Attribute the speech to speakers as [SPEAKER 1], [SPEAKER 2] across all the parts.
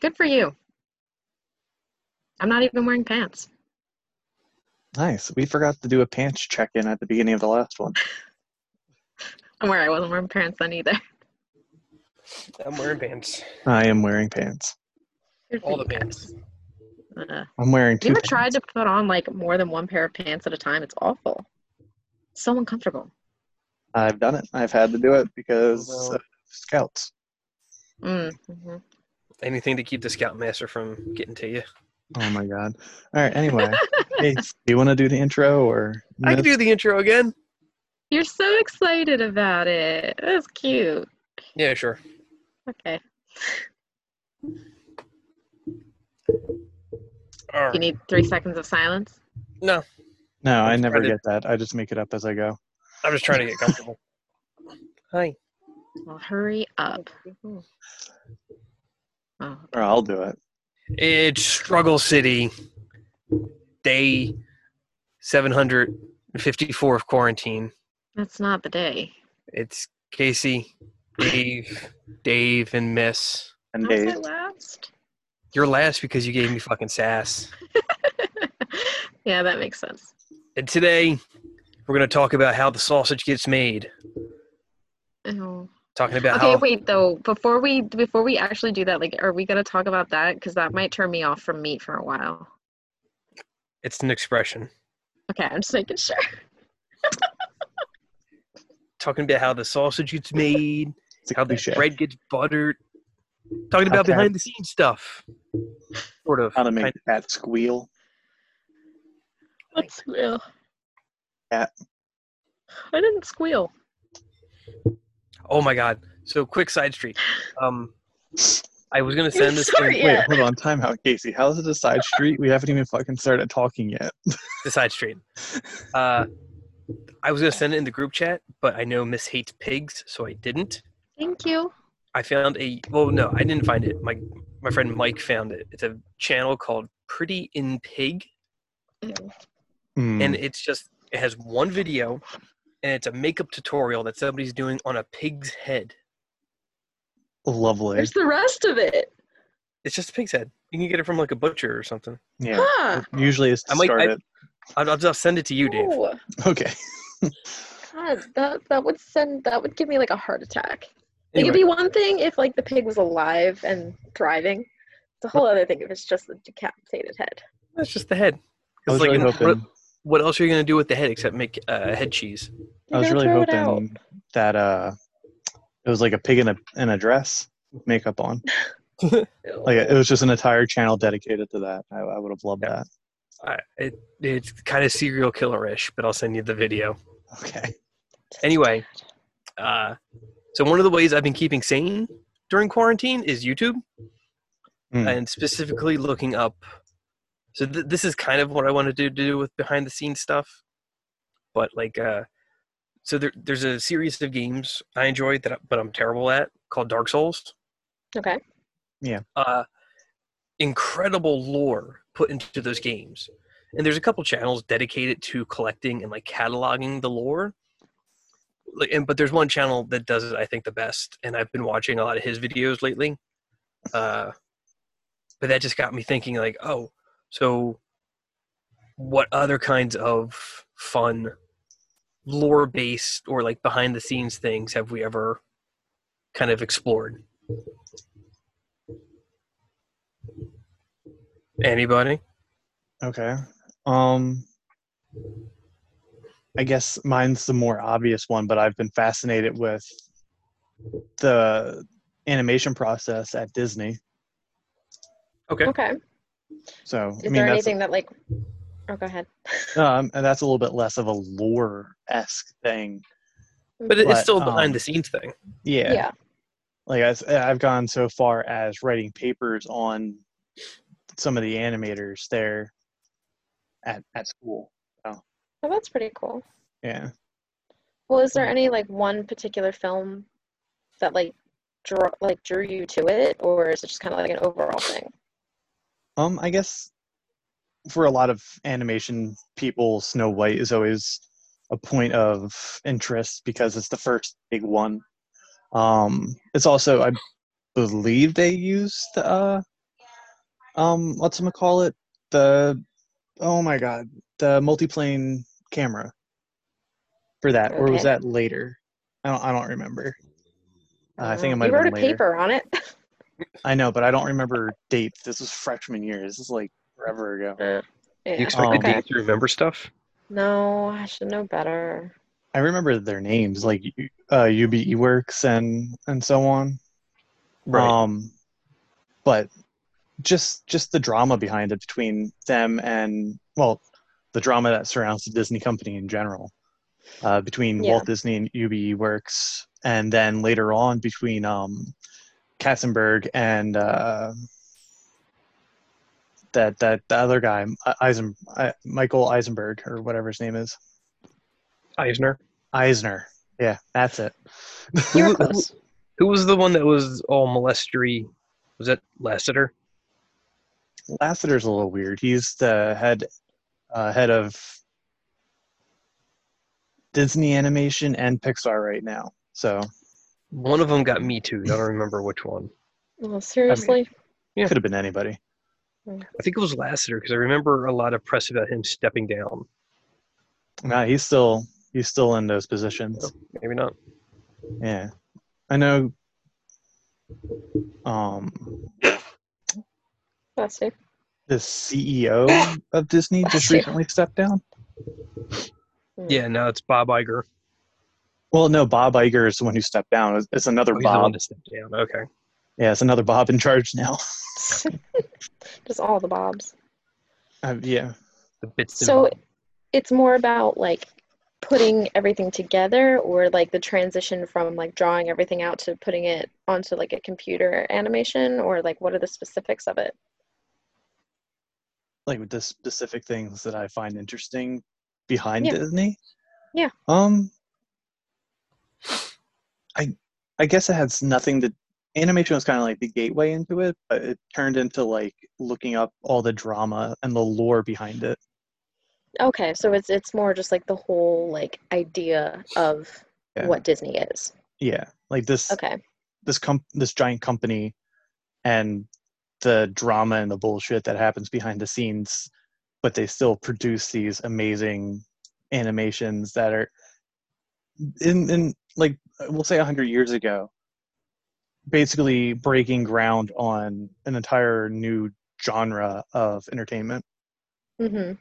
[SPEAKER 1] Good for you. I'm not even wearing pants.
[SPEAKER 2] Nice. We forgot to do a pants check in at the beginning of the last one.
[SPEAKER 1] I'm where I wasn't wearing pants then either.
[SPEAKER 3] I'm wearing pants.
[SPEAKER 2] I am wearing pants.
[SPEAKER 1] Good for
[SPEAKER 3] All the
[SPEAKER 1] you
[SPEAKER 3] pants.
[SPEAKER 1] Uh,
[SPEAKER 2] I'm wearing
[SPEAKER 1] have
[SPEAKER 2] two.
[SPEAKER 1] you ever
[SPEAKER 2] pants.
[SPEAKER 1] tried to put on like more than one pair of pants at a time? It's awful. So uncomfortable.
[SPEAKER 2] I've done it. I've had to do it because
[SPEAKER 3] Well-
[SPEAKER 2] of scouts.
[SPEAKER 1] Mm, mhm.
[SPEAKER 3] Anything to keep the scoutmaster from getting to you.
[SPEAKER 2] Oh my god. All right. Anyway, hey, do you want to do the intro or?
[SPEAKER 3] I can do the intro again.
[SPEAKER 1] You're so excited about it. That's cute.
[SPEAKER 3] Yeah, sure.
[SPEAKER 1] Okay.
[SPEAKER 3] All right.
[SPEAKER 1] You need three seconds of silence.
[SPEAKER 3] no,
[SPEAKER 2] No, I never
[SPEAKER 3] trying to-
[SPEAKER 2] get that. I just make it up as I go.
[SPEAKER 3] I'm just trying to get comfortable. Hi.
[SPEAKER 1] Well, hurry up. Oh,
[SPEAKER 2] Or I'll do it.
[SPEAKER 3] It's Struggle City, day 754 of quarantine.
[SPEAKER 1] that's not the day.
[SPEAKER 3] It's Casey, Dave, Dave, and Miss.
[SPEAKER 2] And
[SPEAKER 1] How's
[SPEAKER 2] Dave.
[SPEAKER 1] it last?
[SPEAKER 3] You're last because you gave me fucking sass.
[SPEAKER 1] yeah, that makes sense.
[SPEAKER 3] And today, we're going to talk about how the sausage gets made.
[SPEAKER 1] Oh.
[SPEAKER 3] Talking about
[SPEAKER 1] Okay,
[SPEAKER 3] how
[SPEAKER 1] wait though. Before we before we actually do that, like, are we gonna talk about that? Because that might turn me off from meat for a while.
[SPEAKER 3] it's an expression.
[SPEAKER 1] Okay, I'm just making sure.
[SPEAKER 3] Talking about how the sausage gets made,
[SPEAKER 2] It's a
[SPEAKER 3] how the
[SPEAKER 2] cliche.
[SPEAKER 3] bread gets buttered. Talking about
[SPEAKER 2] Okay.
[SPEAKER 3] behind the scenes stuff. Sort of.
[SPEAKER 2] How to make
[SPEAKER 3] kind-
[SPEAKER 2] the cat squeal.
[SPEAKER 1] Let's squeal.
[SPEAKER 2] Cat.
[SPEAKER 1] I didn't squeal.
[SPEAKER 3] Oh my god. So quick side street. Um I was gonna send this
[SPEAKER 1] Sorry,
[SPEAKER 3] in,
[SPEAKER 2] Wait,
[SPEAKER 1] Yeah.
[SPEAKER 2] hold on. Time out, Casey. How's it a side street? We haven't even fucking started talking yet.
[SPEAKER 3] the side street. Uh I was gonna send it in the group chat, but I know Miss hates pigs, so I didn't.
[SPEAKER 1] Thank you.
[SPEAKER 3] I found a well no, I didn't find it. My my friend Mike found it. It's a channel called Pretty in Pig.
[SPEAKER 1] Ew.
[SPEAKER 2] Hmm.
[SPEAKER 3] and it's just it has one video and it's a makeup tutorial that somebody's doing on a pig's head
[SPEAKER 2] Lovely.
[SPEAKER 1] Where's the rest of it?
[SPEAKER 3] it's just a pig's head you can get it from like a butcher or something
[SPEAKER 2] Yeah.
[SPEAKER 1] Huh.
[SPEAKER 2] Usually it's to
[SPEAKER 3] I might-
[SPEAKER 2] start
[SPEAKER 3] I-
[SPEAKER 2] it.
[SPEAKER 3] i'll, I'll just send it to you dave
[SPEAKER 1] Oh,
[SPEAKER 2] Okay.
[SPEAKER 1] God, that that would send that would give me like a heart attack. It
[SPEAKER 3] anyway,
[SPEAKER 1] could be one thing if like the pig was alive and thriving. It's a whole other thing if it's just the decapitated head.
[SPEAKER 3] that's just the head
[SPEAKER 2] I was
[SPEAKER 3] It's like,
[SPEAKER 2] really
[SPEAKER 3] you
[SPEAKER 2] hoping.
[SPEAKER 3] What, what else are you going to do with the head except make uh, head cheese
[SPEAKER 2] I was really
[SPEAKER 1] gonna it
[SPEAKER 2] hoping that uh, it was like a pig in a in a dress with makeup on. Like it was just an entire channel dedicated to that. I, I would have loved
[SPEAKER 3] Yeah.
[SPEAKER 2] that.
[SPEAKER 3] I, it, it's kind of serial killer-ish but i'll send you the video
[SPEAKER 2] Okay.
[SPEAKER 3] anyway uh, so one of the ways i've been keeping sane during quarantine is youtube
[SPEAKER 2] Hmm.
[SPEAKER 3] and specifically looking up so th- this is kind of what i wanted to do with behind the scenes stuff. But like uh so there, there's a series of games i enjoy that I, but i'm terrible at called dark souls.
[SPEAKER 1] Okay. Yeah.
[SPEAKER 3] Uh incredible lore put into those games. And there's a couple channels dedicated to collecting and like cataloging the lore. Like and but there's one channel that does it i think the best and i've been watching a lot of his videos lately. Uh but that just got me thinking like oh so what other kinds of fun lore based or like behind the scenes things have we ever kind of explored anybody
[SPEAKER 2] Okay. Um I guess mine's the more obvious one, but I've been fascinated with the animation process at Disney.
[SPEAKER 3] okay
[SPEAKER 1] Okay.
[SPEAKER 2] So
[SPEAKER 1] Is
[SPEAKER 2] I mean
[SPEAKER 1] there
[SPEAKER 2] that's
[SPEAKER 1] anything that like Oh go ahead.
[SPEAKER 2] um, and that's a little bit less of a lore esque thing.
[SPEAKER 3] but it- it's
[SPEAKER 2] But,
[SPEAKER 3] still a behind
[SPEAKER 2] um,
[SPEAKER 3] the scenes thing
[SPEAKER 2] Yeah.
[SPEAKER 1] yeah.
[SPEAKER 2] Like I've gone so far as writing papers on some of the animators there at at school.
[SPEAKER 1] Oh, that's pretty cool.
[SPEAKER 2] Yeah.
[SPEAKER 1] Well, is there any like one particular film that like drew like drew you to it, or is it just kind of like an overall thing?
[SPEAKER 2] Um, I guess for a lot of animation people, Snow White is always a point of interest because it's the first big one. Um, it's also, I believe they used uh, um, what's call it? The oh my god, the multiplane camera for that, or was that later? I don't I don't remember. Uh, I think it might
[SPEAKER 1] you
[SPEAKER 2] have
[SPEAKER 1] wrote
[SPEAKER 2] been
[SPEAKER 1] a
[SPEAKER 2] later.
[SPEAKER 1] paper on it.
[SPEAKER 2] I know, but I don't remember dates. This was freshman year. This is like forever ago.
[SPEAKER 3] You
[SPEAKER 1] yeah.
[SPEAKER 3] expect
[SPEAKER 2] Oh.
[SPEAKER 1] okay.
[SPEAKER 3] Dean to remember stuff?
[SPEAKER 1] No, I should know better.
[SPEAKER 2] I remember their names, like uh, Ub Iwerks and and so on. Right. Um, but just just the drama behind it between them and well, the drama that surrounds the Disney company in general, uh, between
[SPEAKER 1] Yeah.
[SPEAKER 2] Walt Disney and Ub Iwerks, and then later on between um, Katzenberg and uh, that that the other guy, Eisen, I, Michael Eisenberg or whatever his name is,
[SPEAKER 3] Eisner.
[SPEAKER 2] Eisner. Yeah, that's it.
[SPEAKER 3] Who- who- Who was the one that was all molestery? Was that Lasseter?
[SPEAKER 2] Lasseter's a little weird. He's the head uh, head of Disney Animation and Pixar right now. So
[SPEAKER 3] One of them got me too. I don't remember which one.
[SPEAKER 1] Well, seriously.
[SPEAKER 3] Yeah.
[SPEAKER 2] could have been anybody.
[SPEAKER 3] I think it was Lasseter because I remember a lot of press about him stepping down.
[SPEAKER 2] No, he's still he's still in those positions.
[SPEAKER 3] Maybe not.
[SPEAKER 2] Yeah, I know. Um,
[SPEAKER 1] Bless
[SPEAKER 2] the CEO of Disney just recently stepped down.
[SPEAKER 3] Yeah, no, it's Bob Iger.
[SPEAKER 2] Well, no, Bob Iger is the one who stepped down. It's, it's another
[SPEAKER 3] Oh, he's the one
[SPEAKER 2] Bob.
[SPEAKER 3] that stepped down. Okay.
[SPEAKER 2] Yeah, it's another Bob in charge now.
[SPEAKER 1] Just all the bobs.
[SPEAKER 2] Uh, yeah,
[SPEAKER 3] The bits.
[SPEAKER 1] So
[SPEAKER 3] bobs.
[SPEAKER 1] it's more about like putting everything together or like the transition from like drawing everything out to putting it onto like a computer animation or like what are the specifics of it?
[SPEAKER 2] like with the specific things that I find interesting behind
[SPEAKER 1] Yeah.
[SPEAKER 2] Disney.
[SPEAKER 1] Yeah.
[SPEAKER 2] Um I I guess it has nothing to animation was kind of like the gateway into it, but it turned into like looking up all the drama and the lore behind it.
[SPEAKER 1] Okay, so it's it's more just like the whole like idea of
[SPEAKER 2] Yeah.
[SPEAKER 1] what Disney is.
[SPEAKER 2] Yeah. Like this
[SPEAKER 1] Okay.
[SPEAKER 2] this com- this giant company and the drama and the bullshit that happens behind the scenes, but they still produce these amazing animations that are in in like we'll say a hundred years ago, basically breaking ground on an entire new genre of entertainment.
[SPEAKER 1] hmm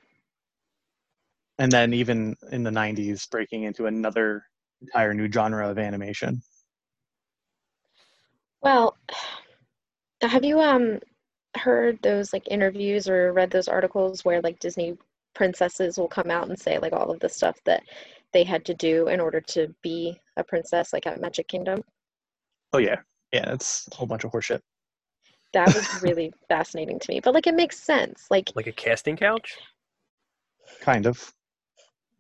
[SPEAKER 2] And then even in the nineties breaking into another entire new genre of animation.
[SPEAKER 1] Well, have you um heard those like interviews or read those articles where like Disney princesses will come out and say like all of the stuff that they had to do in order to be a princess like at Magic Kingdom?
[SPEAKER 2] Oh yeah. Yeah, it's a whole bunch of horseshit.
[SPEAKER 1] That was really fascinating to me. But like it makes sense. Like
[SPEAKER 3] like a casting couch.
[SPEAKER 2] Kind of.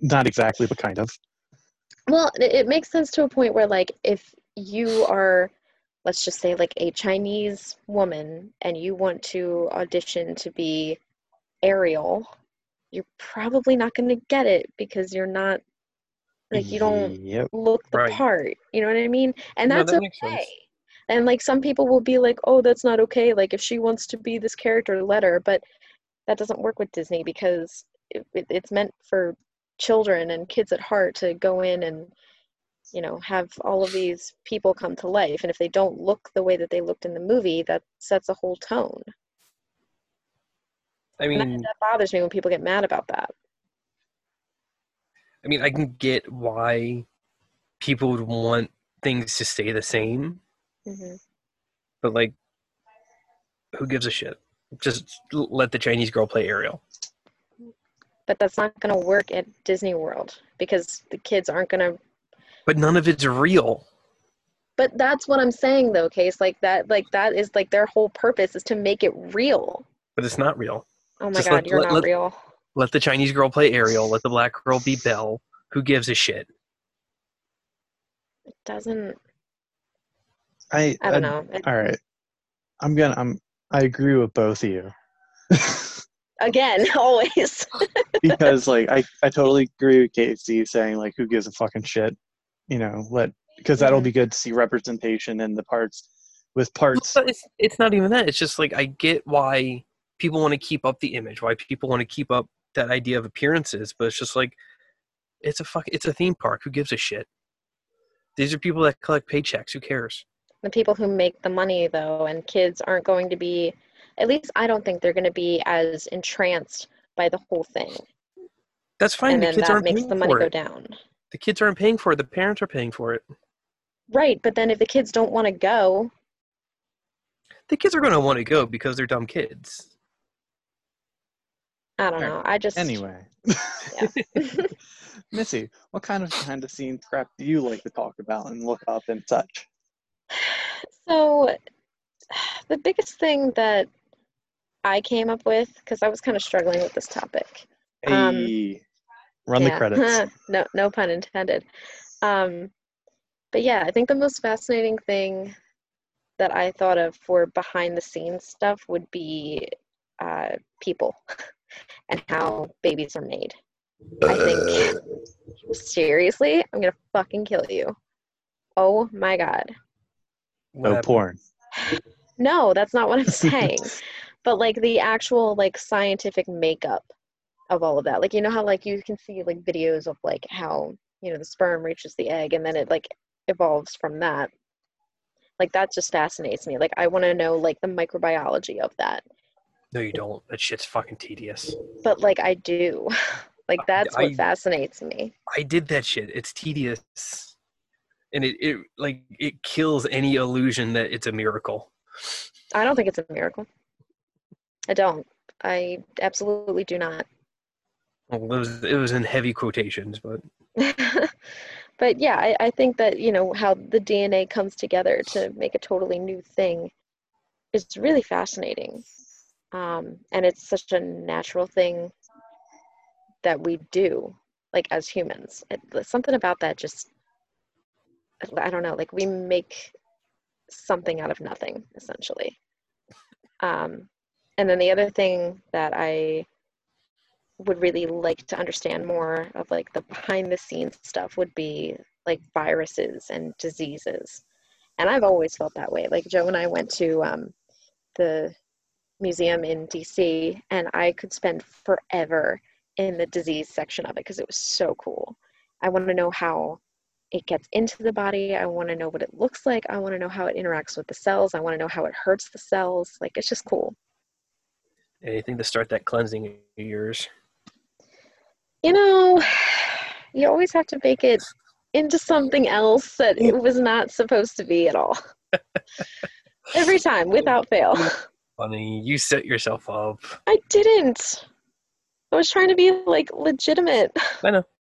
[SPEAKER 2] Not exactly, but kind of.
[SPEAKER 1] Well, it, it makes sense to a point where, like, if you are, let's just say, like a Chinese woman and you want to audition to be Ariel, you're probably not going to get it because you're not, like, you don't
[SPEAKER 2] Yep.
[SPEAKER 1] look the
[SPEAKER 3] Right.
[SPEAKER 1] part. You know what I mean? And
[SPEAKER 3] No,
[SPEAKER 1] that's
[SPEAKER 3] that makes sense.
[SPEAKER 1] okay. And, like, some people will be like, oh, that's not okay. Like, if she wants to be this character, let her. But that doesn't work with Disney because it, it, it's meant for children and kids at heart to go in and you know have all of these people come to life and if they don't look the way that they looked in the movie that sets a whole tone
[SPEAKER 3] I
[SPEAKER 1] and that,
[SPEAKER 3] mean,
[SPEAKER 1] that bothers me when people get mad about that
[SPEAKER 3] I mean, I can get why people would want things to stay the same,
[SPEAKER 1] hmm
[SPEAKER 3] but like, who gives a shit? Just let the Chinese girl play Ariel.
[SPEAKER 1] but that's not going to work at disney world because the kids aren't going to
[SPEAKER 3] But none of it's real.
[SPEAKER 1] but that's what i'm saying though case like that like that is like their whole purpose is to make it real
[SPEAKER 3] But it's not real.
[SPEAKER 1] oh my
[SPEAKER 3] Just
[SPEAKER 1] god
[SPEAKER 3] let-
[SPEAKER 1] you're
[SPEAKER 3] let-
[SPEAKER 1] not
[SPEAKER 3] let-
[SPEAKER 1] real
[SPEAKER 3] Let the Chinese girl play Ariel. Let the black girl be Belle. Who gives a shit?
[SPEAKER 1] it doesn't
[SPEAKER 2] I
[SPEAKER 1] i don't know It-
[SPEAKER 2] All right. I'm gonna. I'm. I agree with both of you
[SPEAKER 1] again always
[SPEAKER 2] because, like, I I totally agree with Casey saying like, who gives a fucking shit, you know? Let because that'll be good to see representation in the parts with parts.
[SPEAKER 3] but It's, it's not even that. It's just like I get why people want to keep up the image, why people want to keep up that idea of appearances, but it's just like it's a fuck it's a theme park. Who gives a shit? These are people that collect paychecks. Who cares?
[SPEAKER 1] The people who make the money, though, and kids aren't going to be, at least I don't think they're going to be as entranced by the whole thing.
[SPEAKER 3] That's fine.
[SPEAKER 1] and
[SPEAKER 3] the
[SPEAKER 1] then
[SPEAKER 3] kids
[SPEAKER 1] that
[SPEAKER 3] aren't
[SPEAKER 1] makes
[SPEAKER 3] paying
[SPEAKER 1] the money go down.
[SPEAKER 3] The kids aren't paying for it. The parents are paying for it.
[SPEAKER 1] Right, but then if the kids don't want to go,
[SPEAKER 3] The kids are going to want to go because they're dumb kids.
[SPEAKER 1] I don't
[SPEAKER 2] Right.
[SPEAKER 1] know. I just
[SPEAKER 2] Anyway, Missy, what kind of behind the scenes crap do you like to talk about and look up and such?
[SPEAKER 1] So, the biggest thing that I came up with, because I was kind of struggling with this topic. Um,
[SPEAKER 2] Hey, run the credits.
[SPEAKER 1] no, no pun intended. Um, but yeah, I think the most fascinating thing that I thought of for behind the scenes stuff would be uh, people and how babies are made. I think uh. seriously, I'm gonna fucking kill you. Oh my god.
[SPEAKER 2] No
[SPEAKER 3] happened?
[SPEAKER 2] porn.
[SPEAKER 1] No, that's not what I'm saying. but like the actual like scientific makeup of all of that. Like you know how like you can see like videos of like how, you know, the sperm reaches the egg and then it like evolves from that. Like that just fascinates me. Like I want to know like the microbiology of that.
[SPEAKER 3] No, you don't. That shit's fucking tedious.
[SPEAKER 1] But like I do. like that's what
[SPEAKER 3] I-
[SPEAKER 1] fascinates me.
[SPEAKER 3] I did that shit. It's tedious. And it, it like it kills any illusion that it's a miracle.
[SPEAKER 1] I don't think it's a miracle. I don't. I absolutely do not.
[SPEAKER 3] Well, it was it was in heavy quotations, but
[SPEAKER 1] but yeah, I, I think that, you know, how the DNA comes together to make a totally new thing is really fascinating. Um, and it's such a natural thing that we do, like as humans. It, something about that just, I don't know, like we make something out of nothing, essentially. Um, and then the other thing that I would really like to understand more of like the behind the scenes stuff would be like viruses and diseases and i've always felt that way like joe and i went to um, the museum in dc and i could spend forever in the disease section of it because it was so cool i want to know how it gets into the body i want to know what it looks like i want to know how it interacts with the cells i want to know how it hurts the cells like it's just cool
[SPEAKER 3] anything to start that cleansing of yours.
[SPEAKER 1] you know, you always have to make it into something else that it was not supposed to be at all. Every time, without fail.
[SPEAKER 3] Funny, you set yourself up.
[SPEAKER 1] I didn't. I was trying to be like legitimate.
[SPEAKER 3] I know.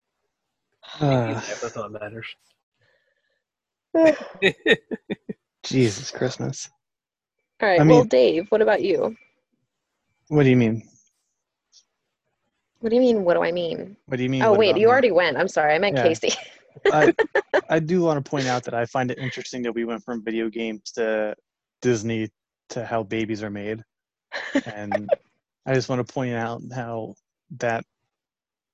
[SPEAKER 2] Uh,
[SPEAKER 3] That's all that matters.
[SPEAKER 2] Jesus Christmas.
[SPEAKER 1] All right,
[SPEAKER 2] I
[SPEAKER 1] well,
[SPEAKER 2] mean-
[SPEAKER 1] Dave, what about you?
[SPEAKER 2] What do you mean?
[SPEAKER 1] What do you mean? What do I mean?
[SPEAKER 2] What do you mean?
[SPEAKER 1] Oh, wait, you
[SPEAKER 2] me?
[SPEAKER 1] already went. I'm sorry. I meant
[SPEAKER 2] Yeah.
[SPEAKER 1] Casey.
[SPEAKER 2] I, I do want to point out that I find it interesting that we went from video games to Disney to how babies are made. And I just want to point out how that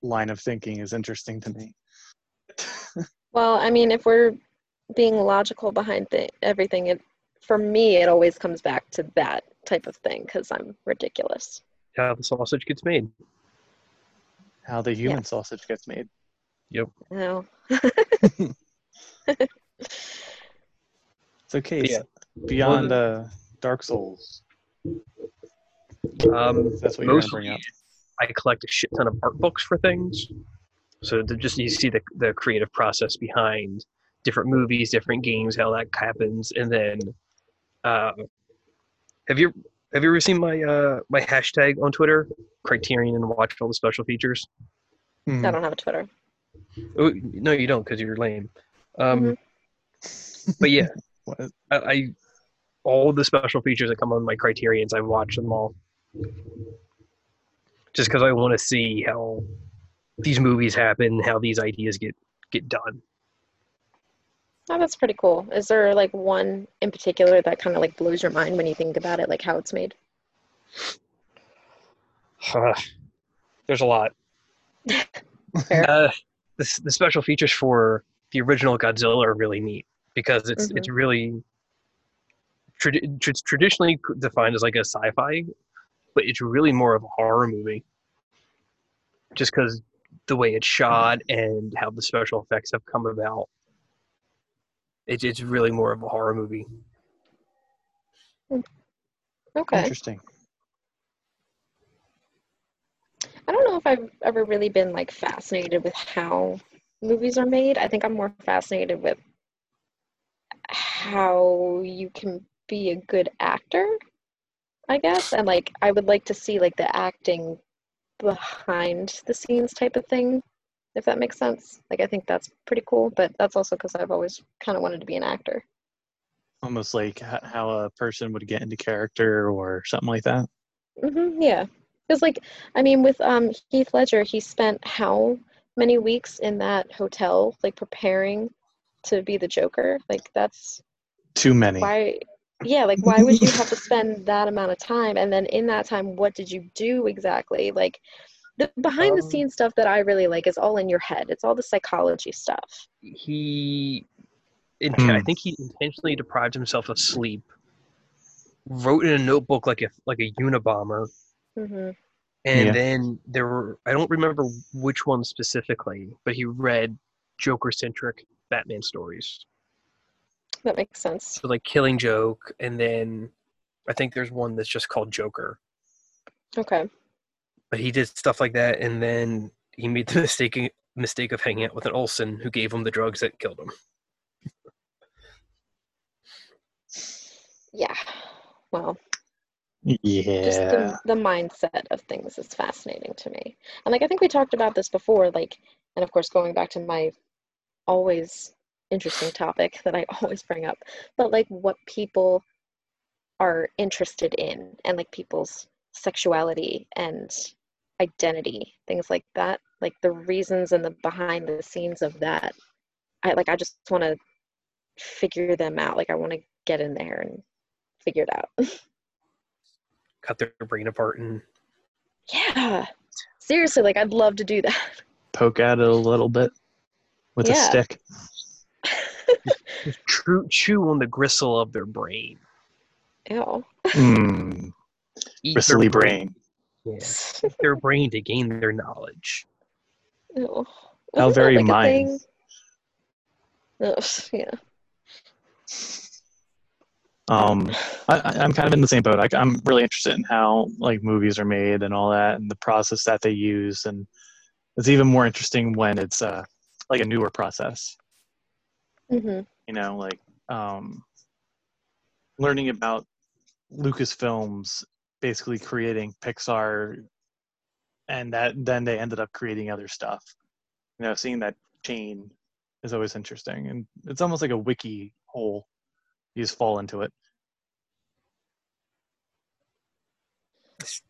[SPEAKER 2] line of thinking is interesting to me.
[SPEAKER 1] Well, I mean, if we're being logical behind th- everything, it for me, it always comes back to that type of thing because I'm ridiculous.
[SPEAKER 3] How the sausage gets made.
[SPEAKER 2] How the human sausage gets made. Yep.
[SPEAKER 1] No.
[SPEAKER 2] So, Case,
[SPEAKER 3] Yeah.
[SPEAKER 2] beyond uh, Dark Souls,
[SPEAKER 3] Um,
[SPEAKER 2] that's what you're
[SPEAKER 3] mostly
[SPEAKER 2] bring up.
[SPEAKER 3] I collect a shit ton of art books for things. So just you see the the creative process behind different movies, different games, how that happens, and then uh, have you have you ever seen my uh, my hashtag on Twitter, Criterion, and watch all the special features?
[SPEAKER 2] Mhm.
[SPEAKER 1] I don't have a Twitter.
[SPEAKER 3] Oh, no, you don't because you're lame. Um,
[SPEAKER 1] Mhm.
[SPEAKER 3] But yeah, I, I all the special features that come on my Criterion's, I've watched them all. Just because I want to see how these movies happen, how these ideas get get done.
[SPEAKER 1] Oh, that's pretty cool. Is there like one in particular that kind of like blows your mind when you think about it, like how it's made?
[SPEAKER 3] There's a lot. Uh, the, the special features for the original Godzilla are really neat because it's it's really tradi- tr- traditionally defined as like a sci-fi but it's really more of a horror movie. Just because the way it's shot and how the special effects have come about, it's it's really more of a horror movie.
[SPEAKER 1] Okay.
[SPEAKER 2] Interesting.
[SPEAKER 1] I don't know if I've ever really been like fascinated with how movies are made. I think I'm more fascinated with how you can be a good actor, I guess. And like I would like to see like the acting behind the scenes type of thing, if that makes sense. Like I think that's pretty cool, but that's also because I've always kind of wanted to be an actor.
[SPEAKER 2] Almost like how a person would get into character or something like that.
[SPEAKER 1] hmm yeah. Because like I mean with um Heath Ledger, he spent how many weeks in that hotel like preparing to be the Joker? Like that's
[SPEAKER 2] Too many.
[SPEAKER 1] why yeah like why would you have to spend that amount of time and then in that time what did you do exactly like the behind the
[SPEAKER 3] Um,
[SPEAKER 1] scenes stuff that i really like is all in your head it's all the psychology stuff
[SPEAKER 3] He, int- I
[SPEAKER 2] Hmm.
[SPEAKER 3] think he intentionally deprived himself of sleep. Wrote in a notebook like a like a Unabomber,
[SPEAKER 1] hmm
[SPEAKER 3] and
[SPEAKER 2] Yeah.
[SPEAKER 3] then there were I don't remember which one specifically, but he read Joker centric Batman stories.
[SPEAKER 1] That makes sense
[SPEAKER 3] So like Killing Joke, and then I think there's one that's just called Joker.
[SPEAKER 1] okay
[SPEAKER 3] But he did stuff like that, and then he made the mistake mistake of hanging out with an Olsen who gave him the drugs that killed him.
[SPEAKER 1] yeah well just
[SPEAKER 2] Yeah.
[SPEAKER 1] the, the mindset of things is fascinating to me and like i think we talked about this before like and of course going back to my always interesting topic that i always bring up but like what people are interested in and like people's sexuality and identity things like that like the reasons and the behind the scenes of that i like i just want to figure them out like i want to get in there and figure it out
[SPEAKER 3] Cut their brain apart and
[SPEAKER 1] Yeah. Seriously, like I'd love to do that.
[SPEAKER 2] Poke at it a little bit with a
[SPEAKER 1] Yeah.
[SPEAKER 2] stick.
[SPEAKER 3] Just chew, chew on the gristle of their brain.
[SPEAKER 1] Ew.
[SPEAKER 2] Mm,
[SPEAKER 3] Eat their
[SPEAKER 2] bristly brain.
[SPEAKER 3] Yeah. Their brain to gain their knowledge.
[SPEAKER 1] Ew.
[SPEAKER 2] How very
[SPEAKER 1] like, a
[SPEAKER 2] mine.
[SPEAKER 1] thing? Ugh, yeah.
[SPEAKER 2] Um, I, I- I'm kind of in the same boat. I, I'm really interested in how like movies are made and all that, and the process that they use, and it's even more interesting when it's uh, like a newer process.
[SPEAKER 1] Hmm
[SPEAKER 2] You know, like um, learning about Lucasfilms basically creating Pixar, and that then they ended up creating other stuff. You know, seeing that chain is always interesting, and it's almost like a wiki hole. You just fall into it.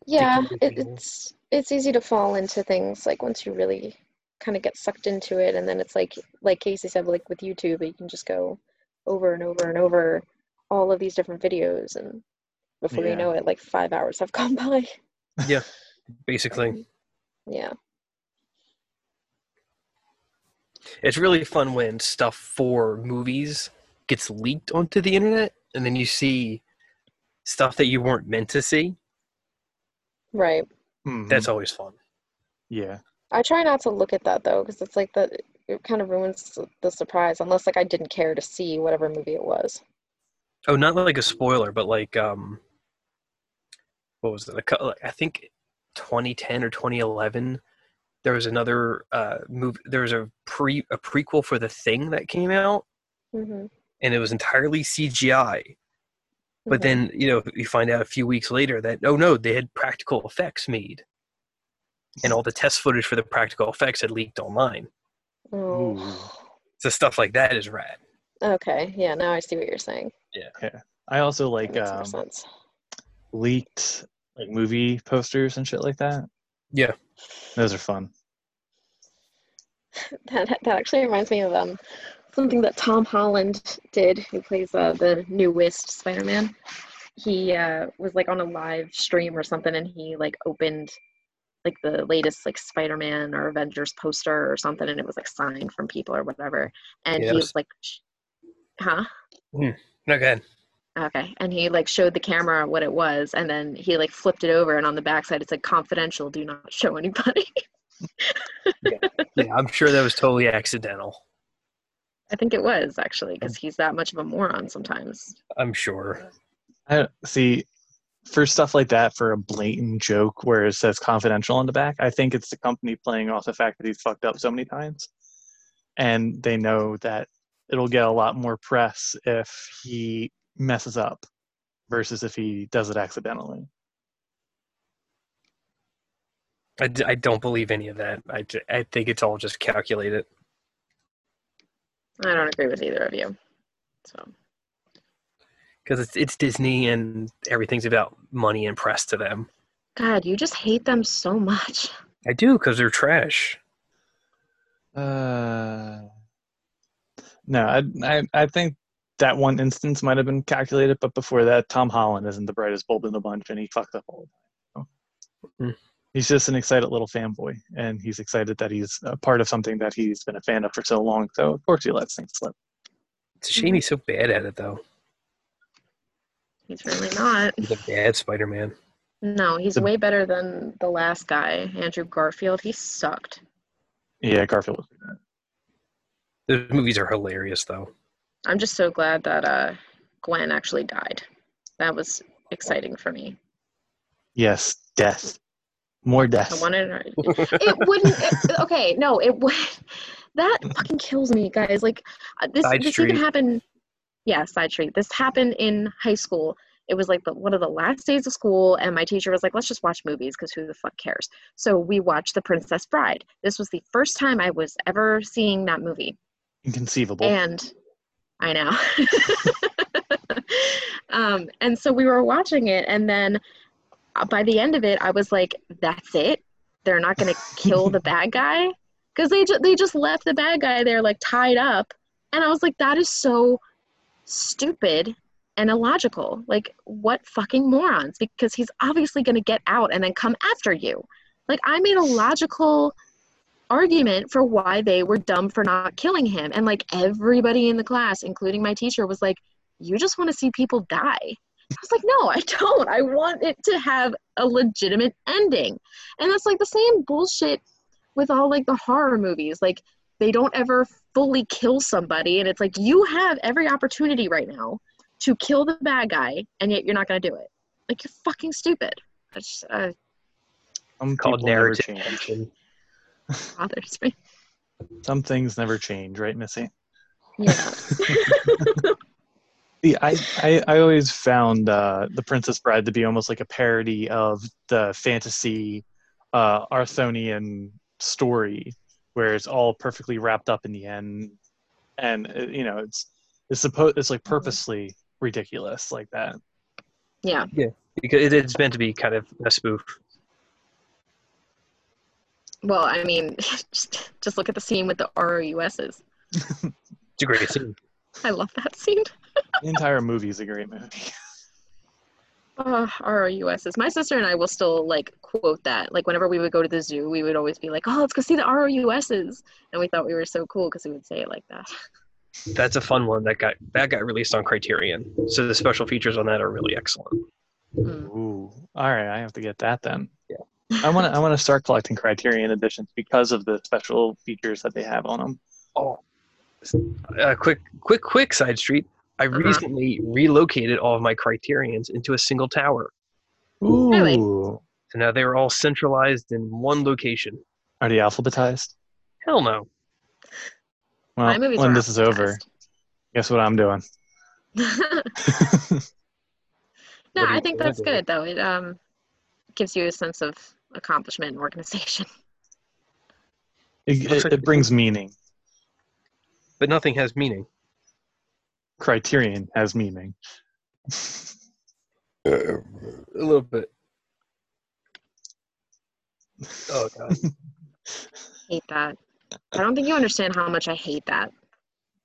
[SPEAKER 1] Yeah, it, it's it's easy to fall into things like once you really kind of get sucked into it, and then it's like like Casey said, like with YouTube, you can just go over and over and over all of these different videos, and before
[SPEAKER 2] Yeah.
[SPEAKER 1] you know it, like five hours have gone by. Yeah.
[SPEAKER 3] Basically,
[SPEAKER 1] Yeah.
[SPEAKER 3] it's really fun when stuff for movies gets leaked onto the internet, and then you see stuff that you weren't meant to see.
[SPEAKER 1] Right.
[SPEAKER 2] Mhm.
[SPEAKER 3] That's always fun.
[SPEAKER 2] yeah.
[SPEAKER 1] I try not to look at that though, because it's like that it kind of ruins the surprise, unless like I didn't care to see whatever movie it was.
[SPEAKER 3] Oh, not like a spoiler, but like um, what was it? A cou- I think 2010 or 2011. There was another uh movie. There was a pre a prequel for The Thing that came out,
[SPEAKER 1] hmm
[SPEAKER 3] and it was entirely CGI. But
[SPEAKER 1] Mhm.
[SPEAKER 3] then you know you find out a few weeks later that oh no, they had practical effects made, and all the test footage for the practical effects had leaked online.
[SPEAKER 1] Oh.
[SPEAKER 3] So stuff like that is rad.
[SPEAKER 1] Okay. Yeah. Now I see what you're saying. Yeah. yeah.
[SPEAKER 2] I also like um, leaked like movie posters and shit like that.
[SPEAKER 3] Yeah.
[SPEAKER 2] Those are fun.
[SPEAKER 1] That that actually reminds me of um something that Tom Holland did, who plays uh, the newest Spider-Man. He uh, was like on a live stream or something, and he like opened like the latest like Spider-Man or Avengers poster or something, and it was like signed from people or whatever. And
[SPEAKER 3] Yeah,
[SPEAKER 1] he was
[SPEAKER 3] was-
[SPEAKER 1] like, sh- "Huh."
[SPEAKER 3] Hmm. No, good.
[SPEAKER 1] Okay, and he like showed the camera what it was, and then he like flipped it over, and on the backside it said "confidential, do not show anybody."
[SPEAKER 3] Yeah, I'm sure that was totally accidental.
[SPEAKER 1] I think it was actually because mm. he's that much of a moron sometimes.
[SPEAKER 3] I'm sure.
[SPEAKER 2] I see for stuff like that for a blatant joke where it says confidential on the back, I think it's the company playing off the fact that he's fucked up so many times. And they know that it'll get a lot more press if he messes up versus if he does it accidentally.
[SPEAKER 3] I, d- I don't believe any of that. I, j- I think it's all just calculated.
[SPEAKER 1] I don't agree with either of you. So
[SPEAKER 3] because it's it's Disney and everything's about money and press to them.
[SPEAKER 1] God, you just hate them so much.
[SPEAKER 3] I do because they're trash.
[SPEAKER 2] Uh, no, I, I I think that one instance might have been calculated, but before that, Tom Holland isn't the brightest bulb in the bunch, and he fucked up all the time. so.
[SPEAKER 3] Mm.
[SPEAKER 2] He's just an excited little fanboy, and he's excited that he's a part of something that he's been a fan of for so long. So of course he lets things slip.
[SPEAKER 3] It's a shame he's so bad at it though.
[SPEAKER 1] He's really not.
[SPEAKER 3] He's a bad Spider-Man.
[SPEAKER 1] No, he's
[SPEAKER 2] The-
[SPEAKER 1] way better than the last guy, Andrew Garfield. He sucked.
[SPEAKER 2] Yeah, Garfield was good.
[SPEAKER 3] The movies are hilarious though.
[SPEAKER 1] I'm just so glad that uh, Gwen actually died. That was exciting for me.
[SPEAKER 2] Yes, death, more death.
[SPEAKER 1] I
[SPEAKER 2] death.
[SPEAKER 1] wanted her. It wouldn't. It, okay, no, it would. That fucking kills me, guys. Like uh, this.
[SPEAKER 3] Side
[SPEAKER 1] this
[SPEAKER 3] Street.
[SPEAKER 1] even happened. Yeah, side street. This happened in high school. It was like the, one of the last days of school, and my teacher was like, "Let's just watch movies because who the fuck cares?" So we watched The Princess Bride. This was the first time I was ever seeing that movie.
[SPEAKER 2] Inconceivable.
[SPEAKER 1] and i know um, and so we were watching it and then uh, by the end of it i was like that's it they're not going to kill the bad guy because they, ju- they just left the bad guy there like tied up and i was like that is so stupid and illogical like what fucking morons because he's obviously going to get out and then come after you like i made a logical argument for why they were dumb for not killing him. And like everybody in the class, including my teacher, was like, You just want to see people die. I was like, No, I don't. I want it to have a legitimate ending. And that's like the same bullshit with all like the horror movies. Like they don't ever fully kill somebody. And it's like, you have every opportunity right now to kill the bad guy, and yet you're not going to do it. Like, you're fucking stupid. That's uh,
[SPEAKER 2] Some
[SPEAKER 3] Called
[SPEAKER 2] people never
[SPEAKER 3] narrative
[SPEAKER 2] change.
[SPEAKER 1] bothers me.
[SPEAKER 2] Some things never change, right, Missy?
[SPEAKER 1] Yeah.
[SPEAKER 2] Yeah, I, I, I always found uh, the Princess Bride to be almost like a parody of the fantasy uh, Arthurian story, where it's all perfectly wrapped up in the end, and uh, you know it's it's supposed it's like purposely ridiculous like that.
[SPEAKER 1] yeah.
[SPEAKER 3] Yeah, Because it, it's meant to be kind of a spoof.
[SPEAKER 1] Well, I mean, just, just look at the scene with the ROUSs.
[SPEAKER 3] It's a great scene.
[SPEAKER 1] I love that scene.
[SPEAKER 2] The entire movie is a great movie.
[SPEAKER 1] Oh, ROUSs. My sister and I will still like quote that. Like whenever we would go to the zoo, we would always be like, "Oh, let's go see the ROUSs," and we thought we were so cool because we would say it like that.
[SPEAKER 3] That's a fun one that got that got released on Criterion. So the special features on that are really excellent.
[SPEAKER 1] Mm.
[SPEAKER 2] Ooh, all right, I have to get that then.
[SPEAKER 3] Yeah.
[SPEAKER 2] I want to I want to start collecting Criterion editions because of the special features that they have on them.
[SPEAKER 3] Oh, uh, quick, quick, quick side street. I
[SPEAKER 1] Uh-huh.
[SPEAKER 3] recently relocated all of my Criterions into a single tower.
[SPEAKER 2] Ooh,
[SPEAKER 1] Really?
[SPEAKER 3] So now they're all centralized in one location.
[SPEAKER 2] are they alphabetized?
[SPEAKER 3] Hell no.
[SPEAKER 2] Well,
[SPEAKER 1] My
[SPEAKER 2] when this is over, guess what I'm doing?
[SPEAKER 1] no,
[SPEAKER 3] What
[SPEAKER 1] I think that's
[SPEAKER 3] do you-
[SPEAKER 1] good though. It um gives you a sense of accomplishment and organization.
[SPEAKER 2] It, it, it brings meaning.
[SPEAKER 3] But nothing has meaning.
[SPEAKER 2] Criterion has meaning.
[SPEAKER 3] A little bit. Oh god.
[SPEAKER 1] hate that. I don't think you understand how much I hate that.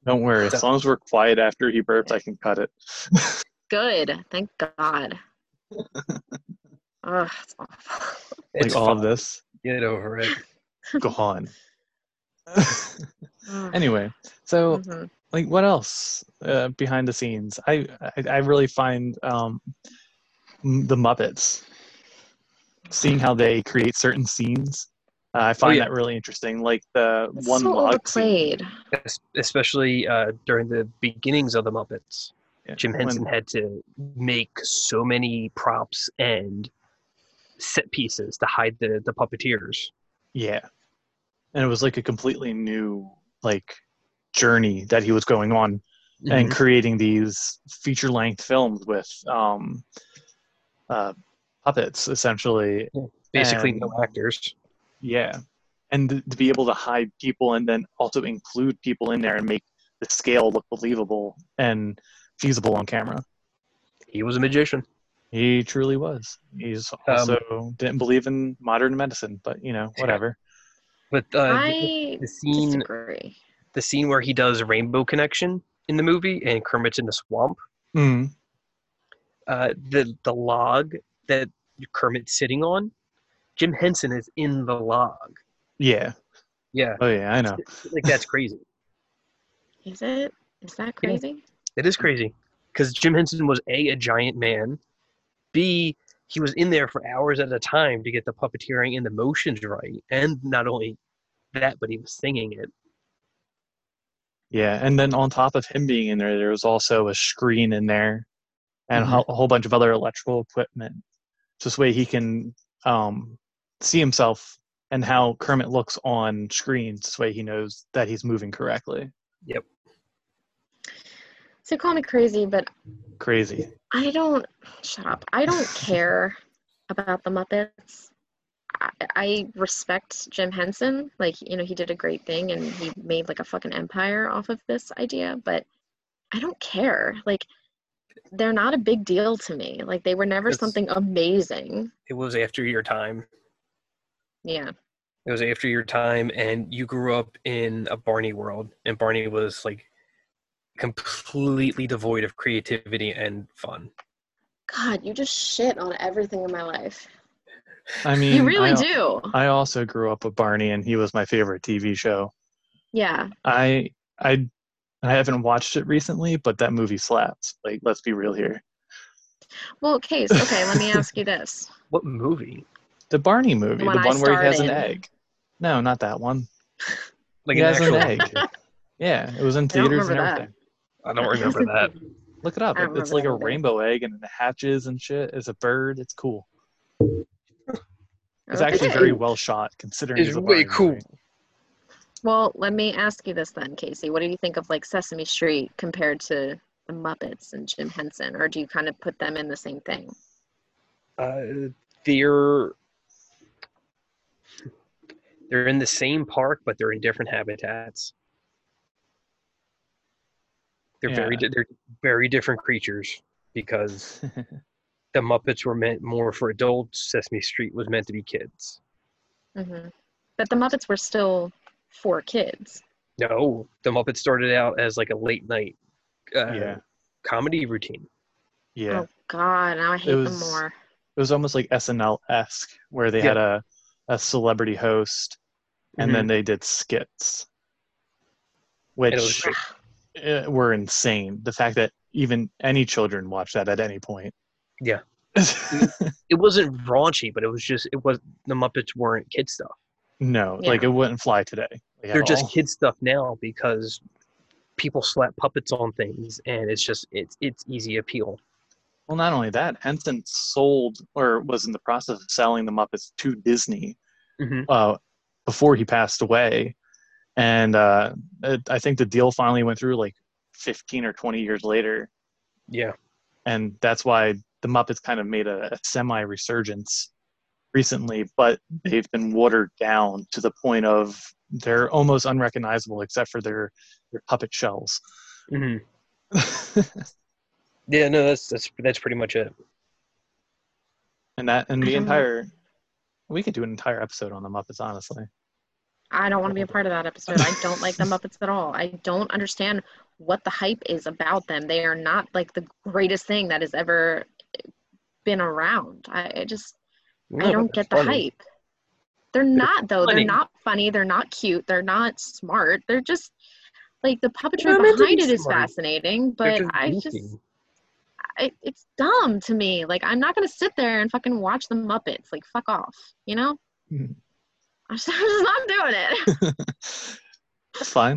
[SPEAKER 2] Don't worry, as long as we're quiet after he burps, I can cut it.
[SPEAKER 1] Good. Thank God. Ugh, it's awful.
[SPEAKER 2] like
[SPEAKER 3] It's
[SPEAKER 2] all of this
[SPEAKER 3] Get over it.
[SPEAKER 2] Go
[SPEAKER 1] on.
[SPEAKER 2] anyway, so
[SPEAKER 1] Mhm.
[SPEAKER 2] Like what else uh, behind the scenes? I I, I really find um, the Muppets, seeing how they create certain scenes. Uh, I find
[SPEAKER 3] yeah.
[SPEAKER 2] that really interesting. Like the
[SPEAKER 1] It's
[SPEAKER 2] one
[SPEAKER 1] so
[SPEAKER 2] log scene.
[SPEAKER 3] especially uh, during the beginnings of the Muppets.
[SPEAKER 2] Yeah,
[SPEAKER 3] Jim
[SPEAKER 2] when-
[SPEAKER 3] Henson had to make so many props and set pieces to hide the, the puppeteers.
[SPEAKER 2] Yeah. And it was like a completely new like journey that he was going on and creating these feature length films with um uh puppets essentially.
[SPEAKER 3] Basically,
[SPEAKER 2] and-
[SPEAKER 3] no actors.
[SPEAKER 2] Yeah. And to be able to hide people and then also include people in there and make the scale look believable and feasible on camera.
[SPEAKER 3] He was a magician.
[SPEAKER 2] He truly was. He's
[SPEAKER 3] Um,
[SPEAKER 2] also didn't believe in modern medicine, but you know, whatever.
[SPEAKER 3] But uh, the,
[SPEAKER 1] I
[SPEAKER 3] the scene,
[SPEAKER 1] disagree.
[SPEAKER 3] The scene where he does Rainbow Connection in the movie, and Kermit's in the swamp.
[SPEAKER 2] Mm.
[SPEAKER 3] Uh, the the log that Kermit's sitting on, Jim Henson is in the log.
[SPEAKER 2] Yeah.
[SPEAKER 3] Yeah,
[SPEAKER 2] Oh yeah, I know.
[SPEAKER 3] like that's crazy.
[SPEAKER 1] Is it? Is that
[SPEAKER 3] Yeah.
[SPEAKER 1] crazy?
[SPEAKER 3] It is crazy because Jim Henson was a a giant man, b he was in there for hours at a time to get the puppeteering and the motions right, and not only that, but he was singing it.
[SPEAKER 2] Yeah, and then on top of him being in there, there was also a screen in there, and a
[SPEAKER 3] Mhm.
[SPEAKER 2] a whole bunch of other electrical equipment. This way, he can um, see himself and how Kermit looks on screens. This way, he knows that he's moving correctly. Yep.
[SPEAKER 1] So call me crazy, but
[SPEAKER 2] Crazy.
[SPEAKER 1] I don't. Shut up. I don't care about the Muppets. I, respect Jim Henson. Like, you know, he did a great thing and he made like a fucking empire off of this idea, but I don't care. Like, they're not a big deal to me. Like, they were never
[SPEAKER 3] It's-
[SPEAKER 1] something amazing.
[SPEAKER 3] It was after your time.
[SPEAKER 1] Yeah.
[SPEAKER 3] It was after your time, and you grew up in a Barney world, and Barney was like completely devoid of creativity and fun.
[SPEAKER 1] God, you just shit on everything in my life.
[SPEAKER 2] I mean,
[SPEAKER 1] you really
[SPEAKER 2] I,
[SPEAKER 1] do.
[SPEAKER 2] I also grew up with Barney, and he was my favorite TV show.
[SPEAKER 1] Yeah.
[SPEAKER 2] I I I haven't watched it recently, but that movie slaps. Like, let's be real here.
[SPEAKER 1] Well, Case, okay, let me ask you this.
[SPEAKER 3] What movie?
[SPEAKER 2] The Barney movie,
[SPEAKER 1] one
[SPEAKER 2] the one where he has an egg. No, not that one.
[SPEAKER 3] Like
[SPEAKER 2] he
[SPEAKER 3] an
[SPEAKER 2] has
[SPEAKER 3] actual?
[SPEAKER 2] an egg. Yeah, it was in theaters and
[SPEAKER 1] remember that.
[SPEAKER 2] everything.
[SPEAKER 3] I don't remember that.
[SPEAKER 2] Look it up. It's like a
[SPEAKER 1] that either.
[SPEAKER 2] rainbow egg and it hatches and shit. It's a bird. It's cool. It's
[SPEAKER 1] Okay.
[SPEAKER 2] actually very well shot considering
[SPEAKER 3] It's
[SPEAKER 2] it's
[SPEAKER 3] way cool.
[SPEAKER 2] movie.
[SPEAKER 1] Well, let me ask you this then, Casey. What do you think of like Sesame Street compared to the Muppets and Jim Henson, or do you kind of put them in the same thing?
[SPEAKER 3] Uh, they're they're in the same park, but they're in different habitats. They're very
[SPEAKER 2] Yeah.
[SPEAKER 3] di- they're very different creatures because the Muppets were meant more for adults. Sesame Street was meant to be kids.
[SPEAKER 1] hmm But the Muppets were still for kids.
[SPEAKER 3] No, the Muppets started out as like a late night uh,
[SPEAKER 2] yeah,
[SPEAKER 3] comedy routine.
[SPEAKER 2] yeah.
[SPEAKER 1] Oh God, now I hate them more.
[SPEAKER 2] It was almost like SNL esque, where they
[SPEAKER 3] Yeah.
[SPEAKER 2] had a a celebrity host, and
[SPEAKER 3] Mhm.
[SPEAKER 2] then they did skits,
[SPEAKER 3] And it was
[SPEAKER 2] which uh, were insane. The fact that even any children watch that at any point.
[SPEAKER 3] Yeah. It wasn't raunchy, but it was just it was the Muppets weren't kid stuff.
[SPEAKER 2] no, like it wouldn't fly today. like,
[SPEAKER 3] They're just
[SPEAKER 2] all.
[SPEAKER 3] kid stuff now because people slap puppets on things, and it's just it's it's easy appeal.
[SPEAKER 2] Well, not only that, Henson sold or was in the process of selling the Muppets to Disney
[SPEAKER 3] Mhm.
[SPEAKER 2] uh, before he passed away, and uh, it, I think the deal finally went through like 15 or 20 years later,
[SPEAKER 3] Yeah,
[SPEAKER 2] and that's why the Muppets kind of made a, a semi resurgence recently, but they've been watered down to the point of they're almost unrecognizable except for their their puppet shells.
[SPEAKER 3] hmm yeah. No, that's that's that's pretty much it.
[SPEAKER 2] and that and the entire we could do an entire episode on the Muppets, honestly.
[SPEAKER 1] I don't want to be a part of that episode. I don't like the Muppets at all. I don't understand what the hype is about them. They are not like the greatest thing that has ever been around. I, I just
[SPEAKER 3] No,
[SPEAKER 1] I don't get the
[SPEAKER 3] funny.
[SPEAKER 1] hype. They're not though.
[SPEAKER 3] funny.
[SPEAKER 1] They're not funny. They're not cute. They're not smart. They're just like the puppetry
[SPEAKER 3] They're meant to be
[SPEAKER 1] behind it is
[SPEAKER 3] smart.
[SPEAKER 1] fascinating, but I just. I, it's dumb to me. Like I'm not gonna sit there and fucking watch the Muppets. Like fuck off, you know?
[SPEAKER 2] Mhm.
[SPEAKER 1] I'm just, I'm just not doing it.
[SPEAKER 2] That's fine.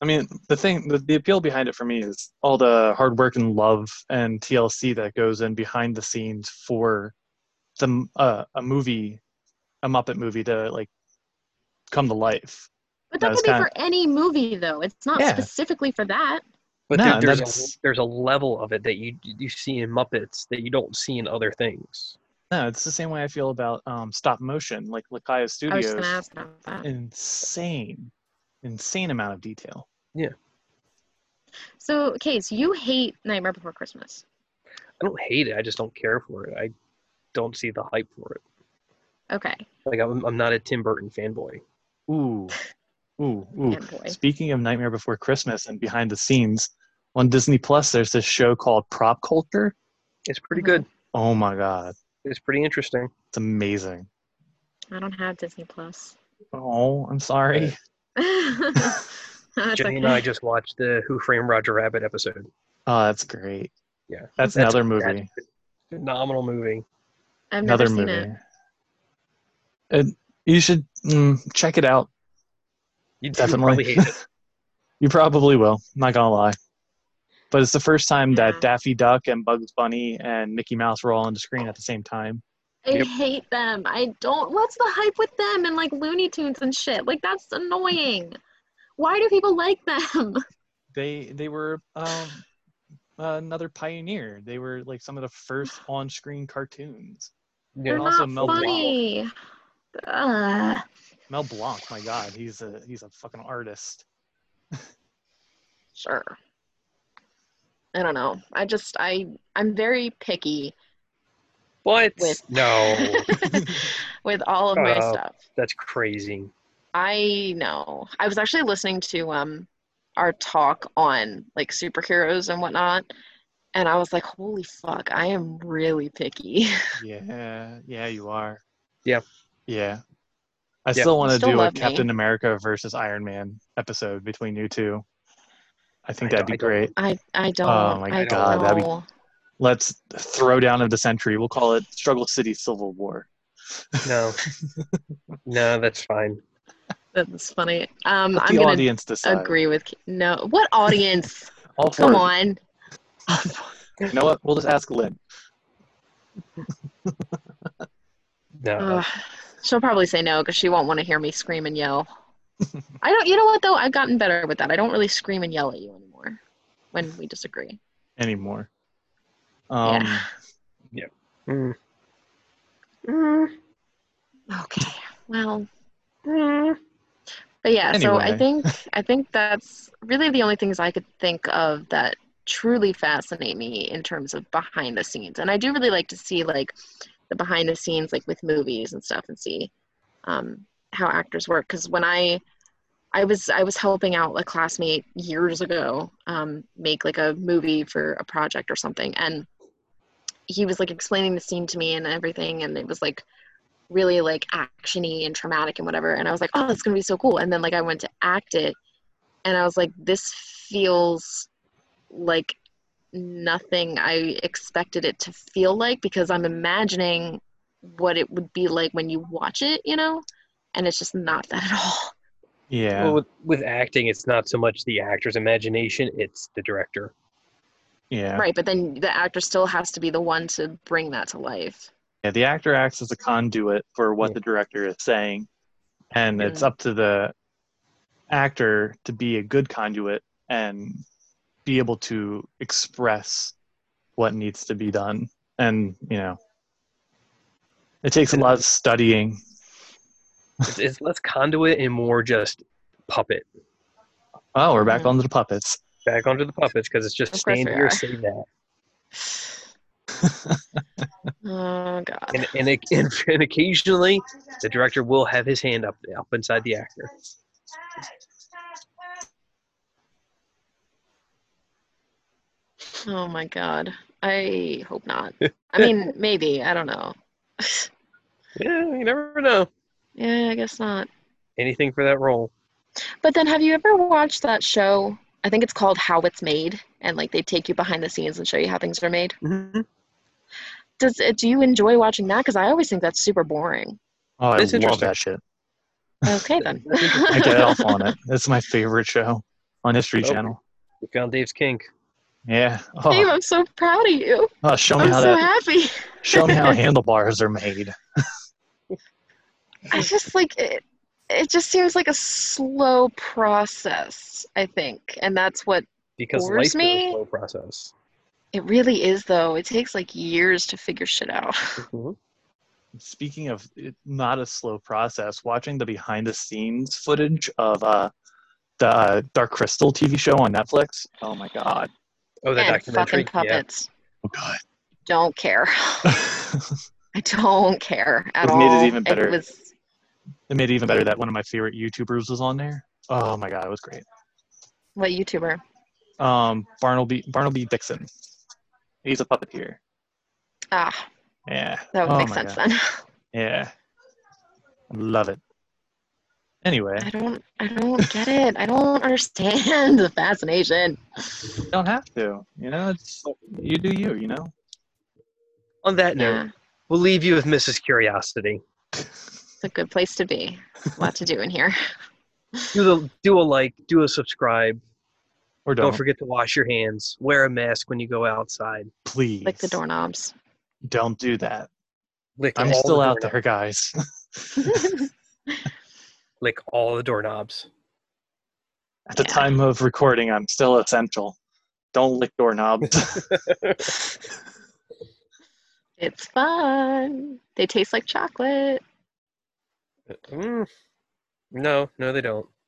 [SPEAKER 2] I mean, the thing, the, the appeal behind it for me is all the hard work and love and TLC that goes in behind the scenes for the uh, a movie, a Muppet movie to like come to life.
[SPEAKER 1] But that
[SPEAKER 2] That's
[SPEAKER 1] could be
[SPEAKER 2] kinda-
[SPEAKER 1] for any movie though. It's not
[SPEAKER 2] Yeah.
[SPEAKER 1] specifically for that.
[SPEAKER 3] But
[SPEAKER 2] No,
[SPEAKER 3] there, there's a, there's a level of it that you you see in Muppets that you don't see in other things.
[SPEAKER 2] No, it's the same way I feel about um, stop motion, like Laika
[SPEAKER 1] I was
[SPEAKER 2] Studios.
[SPEAKER 1] gonna ask about that.
[SPEAKER 2] Insane, insane amount of detail. Yeah.
[SPEAKER 1] So, Case, you hate Nightmare Before Christmas.
[SPEAKER 3] I don't hate it. I just don't care for it. I don't see the hype for it.
[SPEAKER 1] Okay.
[SPEAKER 3] Like I'm, I'm not a Tim Burton fanboy.
[SPEAKER 2] Ooh, ooh, ooh.
[SPEAKER 1] Fanboy.
[SPEAKER 2] Speaking of Nightmare Before Christmas and behind the scenes, on Disney Plus, there's this show called Prop Culture.
[SPEAKER 3] It's pretty good. Mm-hmm.
[SPEAKER 2] Oh my god,
[SPEAKER 3] It's pretty interesting.
[SPEAKER 2] it's amazing.
[SPEAKER 1] I don't have Disney Plus.
[SPEAKER 2] Oh, I'm sorry.
[SPEAKER 1] That's
[SPEAKER 3] Jenny
[SPEAKER 1] okay.
[SPEAKER 3] and I just watched the Who Framed Roger Rabbit episode.
[SPEAKER 2] Oh, that's great.
[SPEAKER 3] Yeah,
[SPEAKER 2] That's, another movie.
[SPEAKER 3] that's a phenomenal movie.
[SPEAKER 1] I've
[SPEAKER 2] Another
[SPEAKER 1] seen
[SPEAKER 2] movie.
[SPEAKER 1] it.
[SPEAKER 2] And you should mm, check it out.
[SPEAKER 3] You would
[SPEAKER 2] Definitely.
[SPEAKER 3] probably hate it.
[SPEAKER 2] You probably will. Not gonna lie. But it's the first time
[SPEAKER 1] Yeah.
[SPEAKER 2] that Daffy Duck and Bugs Bunny and Mickey Mouse were all on the screen at the same time.
[SPEAKER 1] I
[SPEAKER 3] Yep.
[SPEAKER 1] hate them. I don't. What's the hype with them and like Looney Tunes and shit? Like that's annoying. Why do people like them?
[SPEAKER 2] They they were um, another pioneer. They were like some of the first on-screen cartoons.
[SPEAKER 1] They're
[SPEAKER 2] also
[SPEAKER 1] not
[SPEAKER 2] Mel Blanc.
[SPEAKER 1] funny. Ugh.
[SPEAKER 2] Mel Blanc, my God, he's a he's a fucking artist.
[SPEAKER 1] Sure. I don't know. I just I I'm very picky
[SPEAKER 3] What?
[SPEAKER 1] With-
[SPEAKER 3] No,
[SPEAKER 1] with all of my
[SPEAKER 3] Uh,
[SPEAKER 1] stuff.
[SPEAKER 3] that's crazy.
[SPEAKER 1] I know. I was actually listening to um our talk on like superheroes and whatnot, and I was like, holy fuck, I am really picky.
[SPEAKER 2] Yeah, yeah, you are.
[SPEAKER 3] Yeah.
[SPEAKER 2] Yeah. I
[SPEAKER 3] Yeah.
[SPEAKER 2] still want to do a
[SPEAKER 1] love me.
[SPEAKER 2] Captain America versus Iron Man episode between you two. I think
[SPEAKER 3] I
[SPEAKER 2] that'd be
[SPEAKER 3] I
[SPEAKER 2] great.
[SPEAKER 1] I I don't.
[SPEAKER 2] Oh my
[SPEAKER 1] I
[SPEAKER 3] God,
[SPEAKER 1] don't
[SPEAKER 2] that'd be-
[SPEAKER 1] know.
[SPEAKER 2] Let's throw down of the century. We'll call it Struggle City Civil War.
[SPEAKER 3] No, no, that's fine.
[SPEAKER 1] That's funny. Um,
[SPEAKER 2] Let
[SPEAKER 1] I'm
[SPEAKER 2] the
[SPEAKER 1] gonna
[SPEAKER 2] audience decide.
[SPEAKER 1] agree with no. What audience?
[SPEAKER 2] All four
[SPEAKER 1] Come
[SPEAKER 2] of
[SPEAKER 1] on.
[SPEAKER 2] you. You know what? We'll just ask Lynn.
[SPEAKER 3] No,
[SPEAKER 1] Ugh. she'll probably say no because she won't want to hear me scream and yell. I don't. You know what though? I've gotten better with that. I don't really scream and yell at you anymore when we disagree.
[SPEAKER 2] anymore. Um,
[SPEAKER 1] Yeah.
[SPEAKER 3] Mm.
[SPEAKER 1] Okay. Well. But yeah, so I think I think that's really the only things I could think of that truly fascinate me in terms of behind the scenes. And I do really like to see like the behind the scenes like with movies and stuff and see um, how actors work because when I I was I was helping out a classmate years ago um, make like a movie for a project or something and he was like explaining the scene to me and everything and it was like really like actiony and traumatic and whatever and i was like oh that's gonna be so cool and then like i went to act it and i was like this feels like nothing i expected it to feel like because i'm imagining what it would be like when you watch it you know and it's just not that at all
[SPEAKER 2] yeah.
[SPEAKER 3] Well, with, with acting, it's not so much the actor's imagination; it's the director.
[SPEAKER 2] Yeah.
[SPEAKER 1] right but then the actor still has to be the one to bring that to life
[SPEAKER 2] Yeah, the actor acts as a conduit for what
[SPEAKER 3] Yeah.
[SPEAKER 2] the director is saying, and it's
[SPEAKER 1] Mm.
[SPEAKER 2] up to the actor to be a good conduit and be able to express what needs to be done. And you know, it takes a lot of studying.
[SPEAKER 3] It's, it's less conduit and more just puppet.
[SPEAKER 2] Oh, we're back
[SPEAKER 1] Mhm.
[SPEAKER 2] onto the puppets.
[SPEAKER 3] Back onto the puppets because it's just stand here, say that,
[SPEAKER 1] oh god
[SPEAKER 3] and and, it, and and occasionally the director will have his hand up up inside the actor.
[SPEAKER 1] oh my god i hope not i mean maybe i don't know
[SPEAKER 3] Yeah, you never know.
[SPEAKER 1] yeah i guess not
[SPEAKER 3] Anything for that role.
[SPEAKER 1] But then have you ever watched that show? I think it's called How It's Made, and like they take you behind the scenes and show you how things are made.
[SPEAKER 3] Mm-hmm.
[SPEAKER 1] Does uh, do you enjoy watching that? Because I always think that's super boring.
[SPEAKER 2] Oh, I
[SPEAKER 3] It's
[SPEAKER 2] love
[SPEAKER 3] interesting.
[SPEAKER 2] that shit.
[SPEAKER 1] Okay then.
[SPEAKER 2] I get off on it. It's my favorite show on History
[SPEAKER 3] Oh.
[SPEAKER 2] Channel.
[SPEAKER 3] We found Dave's kink.
[SPEAKER 2] Yeah.
[SPEAKER 1] Dave,
[SPEAKER 2] Oh,
[SPEAKER 1] I'm so proud of you.
[SPEAKER 2] oh, show me
[SPEAKER 1] I'm
[SPEAKER 2] how
[SPEAKER 1] so
[SPEAKER 2] that.
[SPEAKER 1] happy.
[SPEAKER 2] Show me how handlebars are made.
[SPEAKER 1] I just like it. It just seems like a slow process. I think, and that's what
[SPEAKER 3] Because
[SPEAKER 1] Bores
[SPEAKER 3] life's been
[SPEAKER 1] me?
[SPEAKER 3] a slow process.
[SPEAKER 1] it really is. Though it takes like years to figure shit out.
[SPEAKER 3] Mhm.
[SPEAKER 2] Speaking of it, not a slow process, watching the behind the scenes footage of uh, the uh, Dark Crystal TV show on Netflix. Oh my god.
[SPEAKER 3] Oh, that documentary.
[SPEAKER 1] fucking
[SPEAKER 3] Yeah.
[SPEAKER 1] puppets.
[SPEAKER 2] Oh god.
[SPEAKER 1] Don't care. I don't care at
[SPEAKER 2] It
[SPEAKER 1] all.
[SPEAKER 2] made it even better.
[SPEAKER 1] was
[SPEAKER 2] it made it even better that one of my favorite YouTubers was on there. Oh my god, it was great.
[SPEAKER 1] what YouTuber?
[SPEAKER 2] Um, Barnaby Barnaby Dixon. He's a puppeteer.
[SPEAKER 1] Ah,
[SPEAKER 2] Yeah.
[SPEAKER 1] that would
[SPEAKER 2] Oh
[SPEAKER 1] make sense
[SPEAKER 2] God.
[SPEAKER 1] then.
[SPEAKER 2] Yeah. Love it. Anyway,
[SPEAKER 1] I don't. I don't get it. I don't understand the fascination.
[SPEAKER 2] you don't have to. You know, it's you do you. You know.
[SPEAKER 3] On that note,
[SPEAKER 1] Yeah,
[SPEAKER 3] we'll leave you with Mrs. Curiosity.
[SPEAKER 1] it's a good place to be. A lot to do in here.
[SPEAKER 3] Do the do a like, do a subscribe.
[SPEAKER 2] Or
[SPEAKER 3] Don't
[SPEAKER 2] don't.
[SPEAKER 3] forget to wash your hands. Wear a mask when you go outside.
[SPEAKER 2] Please.
[SPEAKER 1] Like the doorknobs.
[SPEAKER 2] Don't do that.
[SPEAKER 3] Lick
[SPEAKER 2] I'm still
[SPEAKER 3] the
[SPEAKER 2] out
[SPEAKER 3] doorknobs.
[SPEAKER 2] there, guys.
[SPEAKER 3] Lick all the doorknobs.
[SPEAKER 2] At the
[SPEAKER 1] Yeah.
[SPEAKER 2] time of recording, I'm still essential. Don't lick doorknobs.
[SPEAKER 1] it's fun. They taste like chocolate.
[SPEAKER 3] Mm. No, no, they don't.